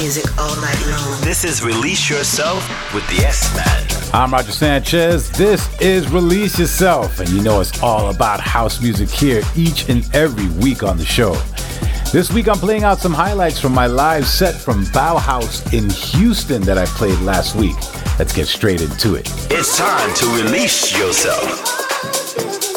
music all night long. This is Release Yourself with the S Man. I'm Roger Sanchez. This is Release Yourself, and you know it's all about house music here each and every week on the show. This week I'm playing out some highlights from my live set from Bauhaus in Houston that I played last week. Let's get straight into it. It's time to release yourself.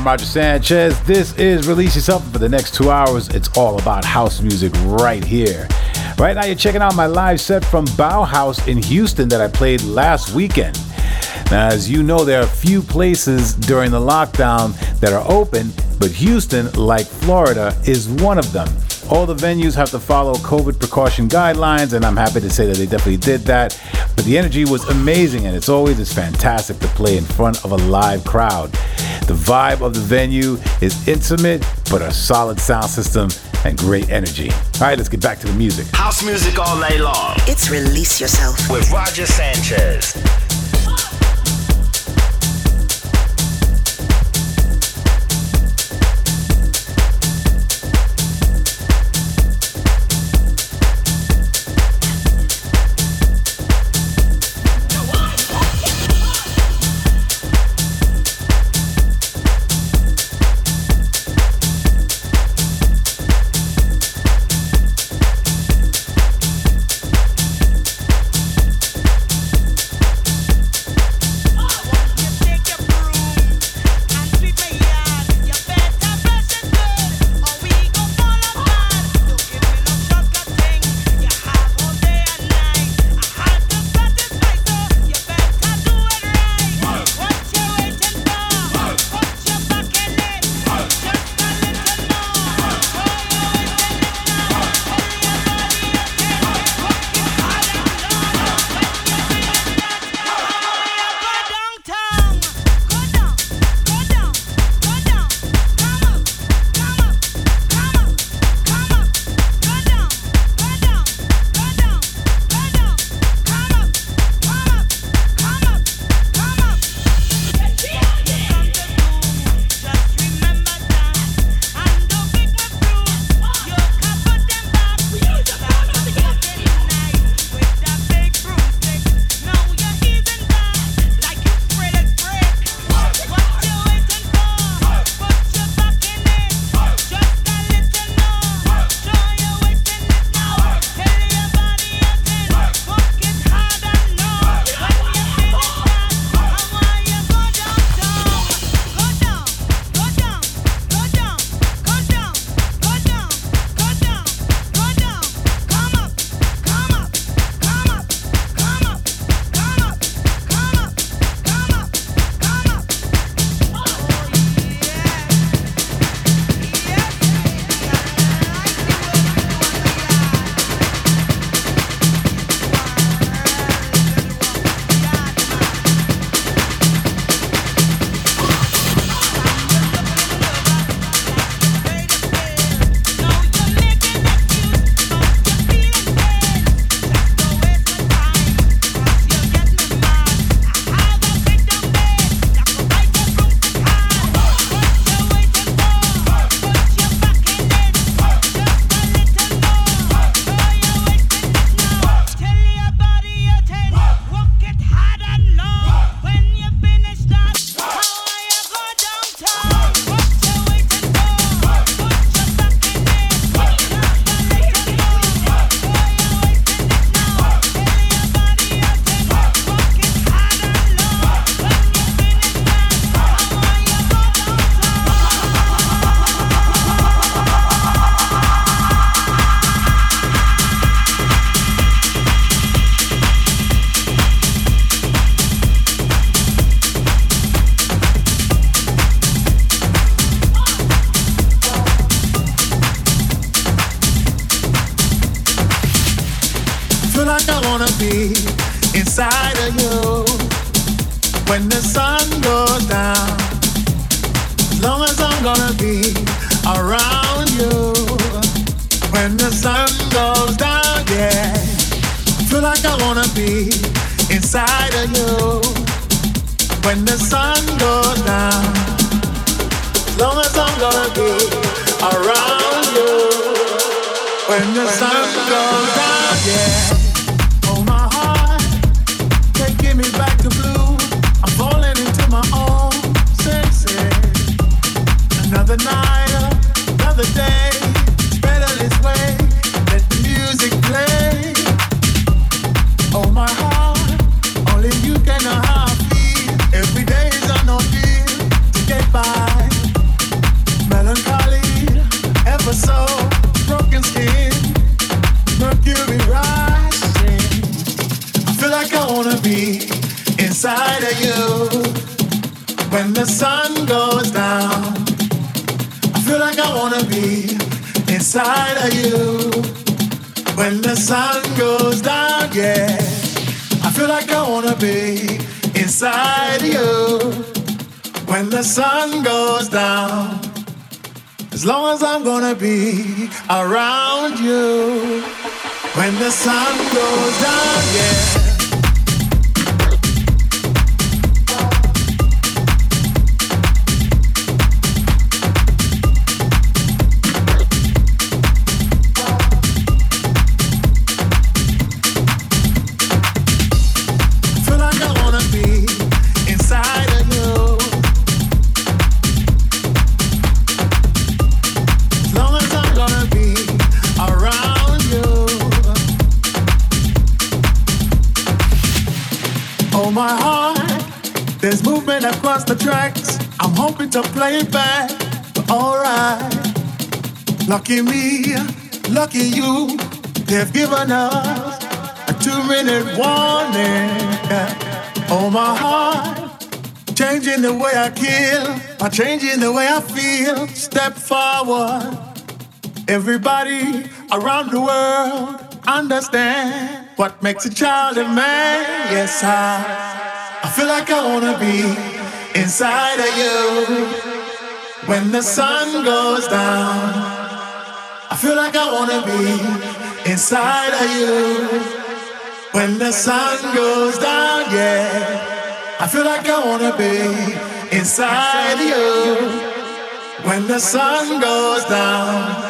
I'm Roger Sanchez. This is Release Yourself. For the next two hours, it's all about house music right here. Right now, you're checking out my live set from Bauhaus in Houston that I played last weekend. Now, as you know, there are few places during the lockdown that are open, but Houston, like Florida, is one of them. All the venues have to follow COVID precaution guidelines, and I'm happy to say that they definitely did that. But the energy was amazing, and it's always it's fantastic to play in front of a live crowd. The vibe of the venue is intimate, but a solid sound system and great energy. All right, let's get back to the music. House music all day long. It's Release Yourself with Roger Sanchez. Around the world understand what makes a child a man. Yes, I, I feel like I wanna be inside of you when the sun goes down. I feel like I wanna be inside of you when the sun goes down. Yeah, I feel like I wanna be inside of you when the sun goes down.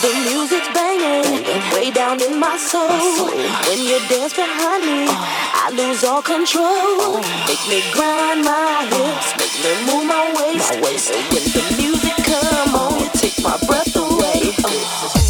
The music's banging way down in my soul. When you dance behind me, I lose all control. Make me grind my hips, make me move my waist. When the music come on, take my breath away.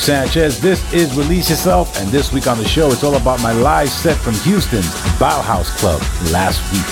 Sanchez. This is Release Yourself, and this week on the show, it's all about my live set from Houston's Bauhaus Club last week.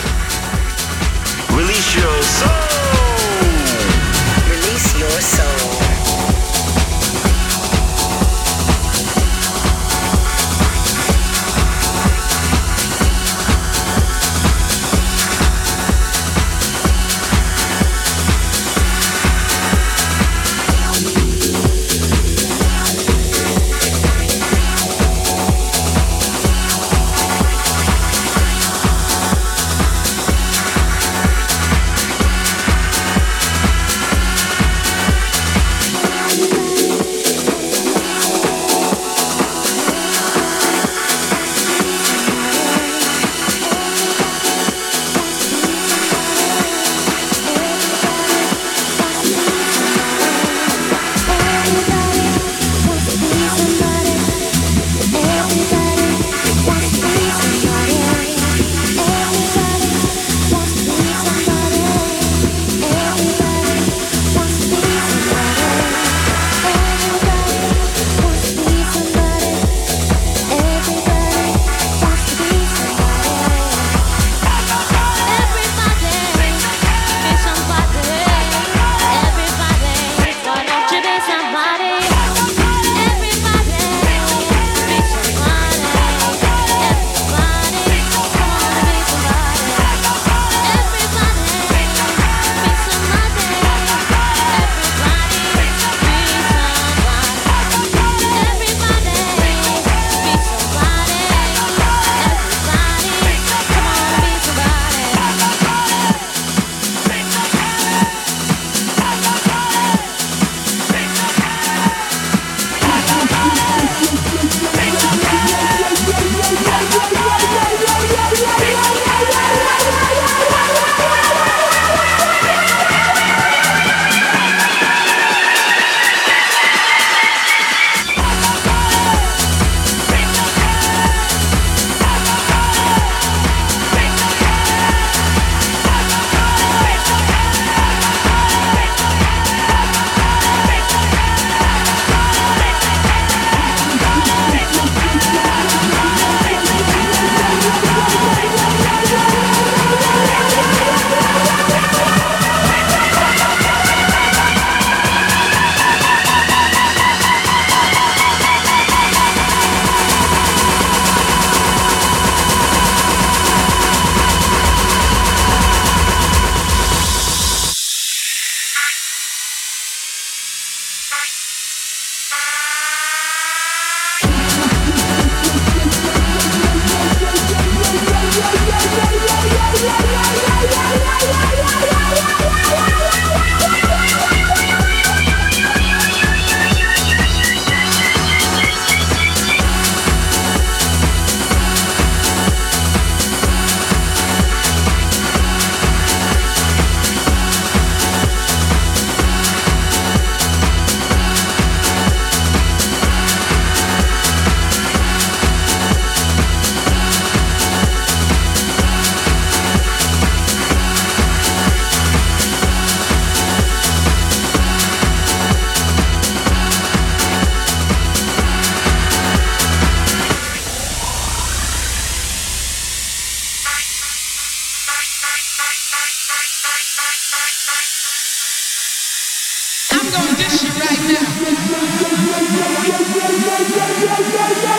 gonna dish you right now.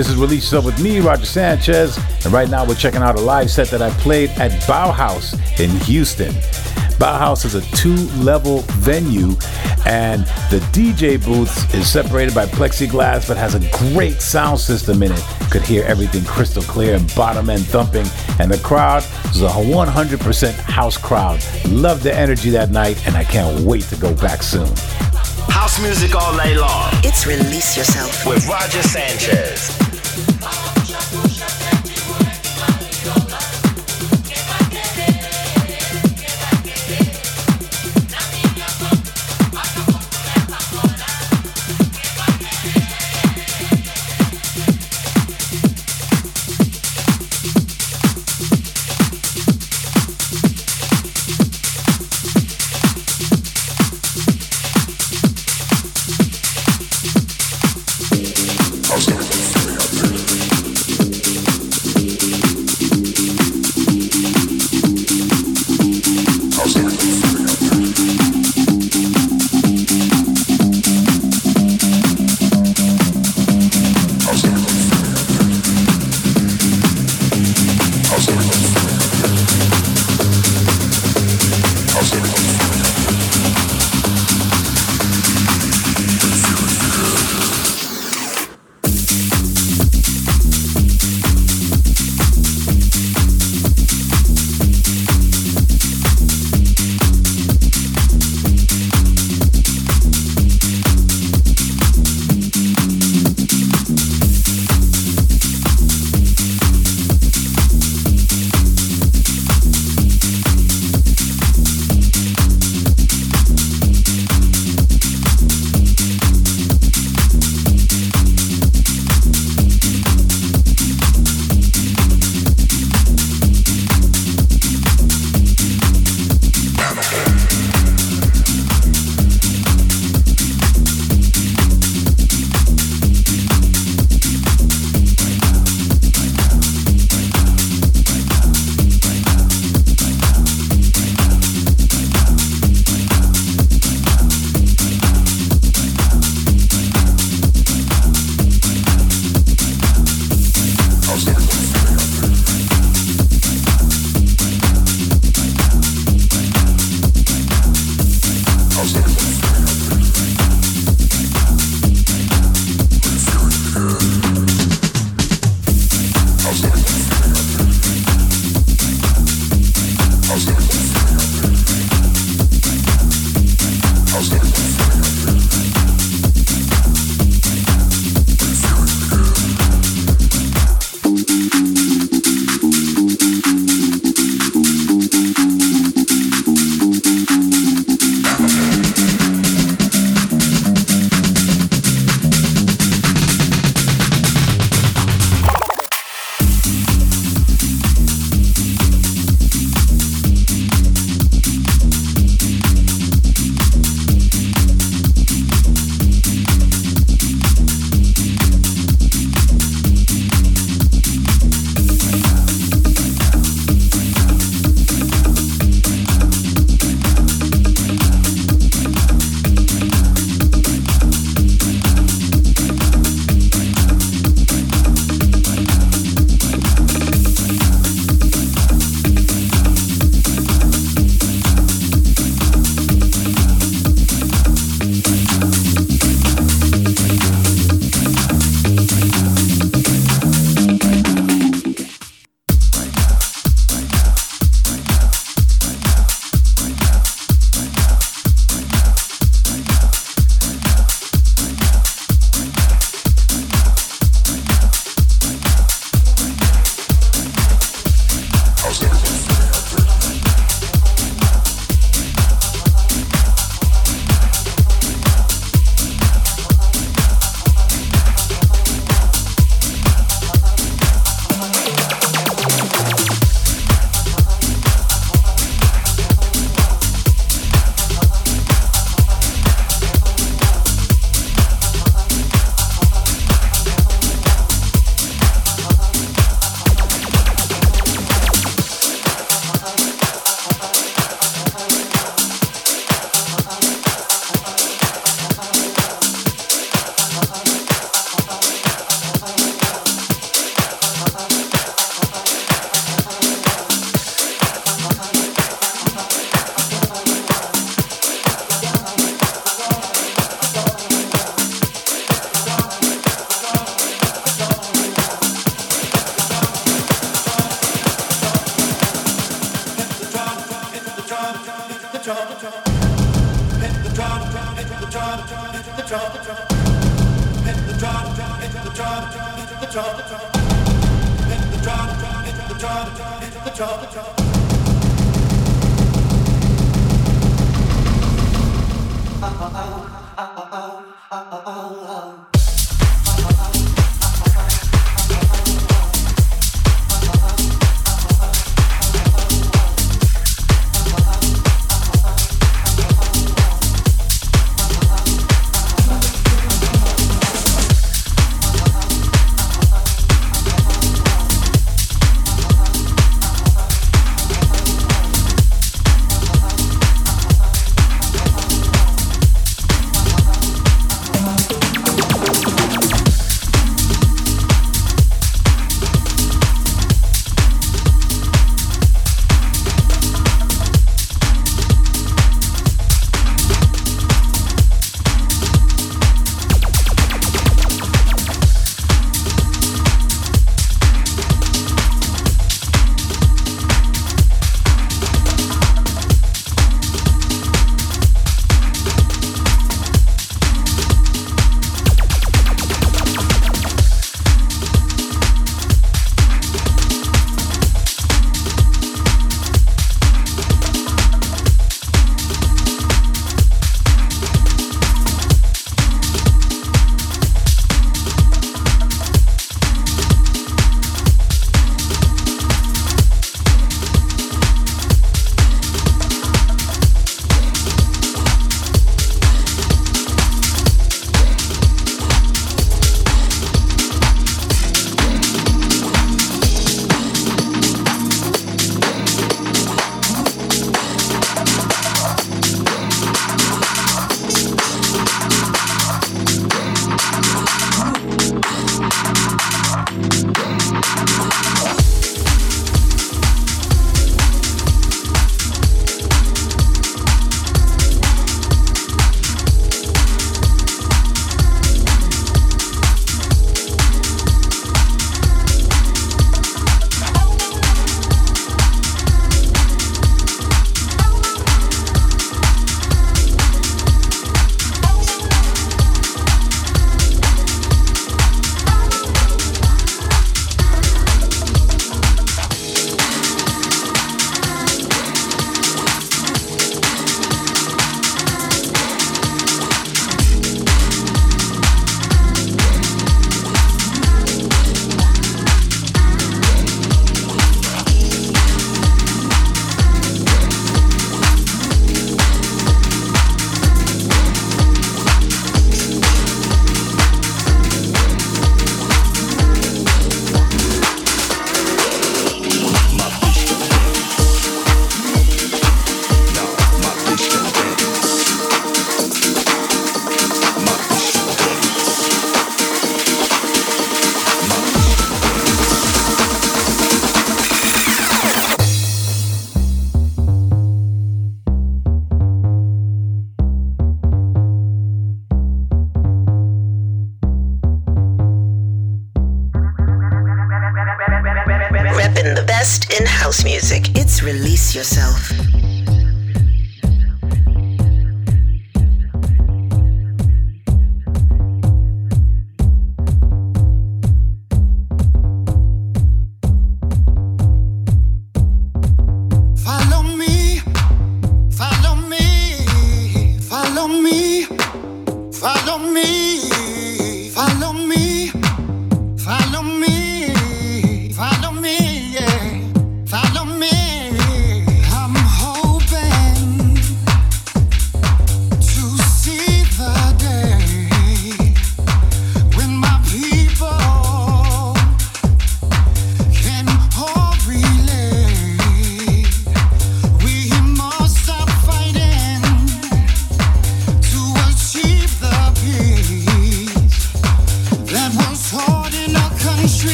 This is Release Yourself with me, Roger Sanchez, and right now we're checking out a live set that I played at Bauhaus in Houston. Bauhaus is a two-level venue, and the DJ booth is separated by plexiglass, but has a great sound system in it. Could hear everything crystal clear and bottom end thumping, and the crowd was a 100% house crowd. Loved the energy that night, and I can't wait to go back soon. House music all night long It's Release Yourself. with Roger Sanchez. How's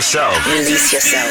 yourself. Release yourself.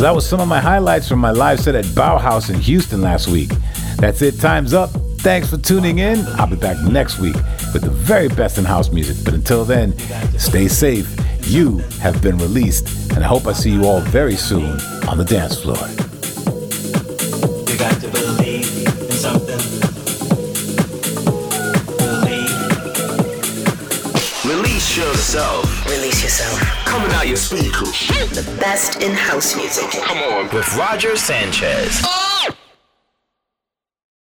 So that was some of my highlights from my live set at Bauhaus in Houston last week. That's it, time's up. Thanks for tuning in. I'll be back next week with the very best in house music. But until then, stay safe. You have been released, and I hope I see you all very soon on the dance floor. You got to believe in something. Believe. Release yourself Release yourself. Coming your speakers The best in house music. Come on. With Roger Sanchez. Oh,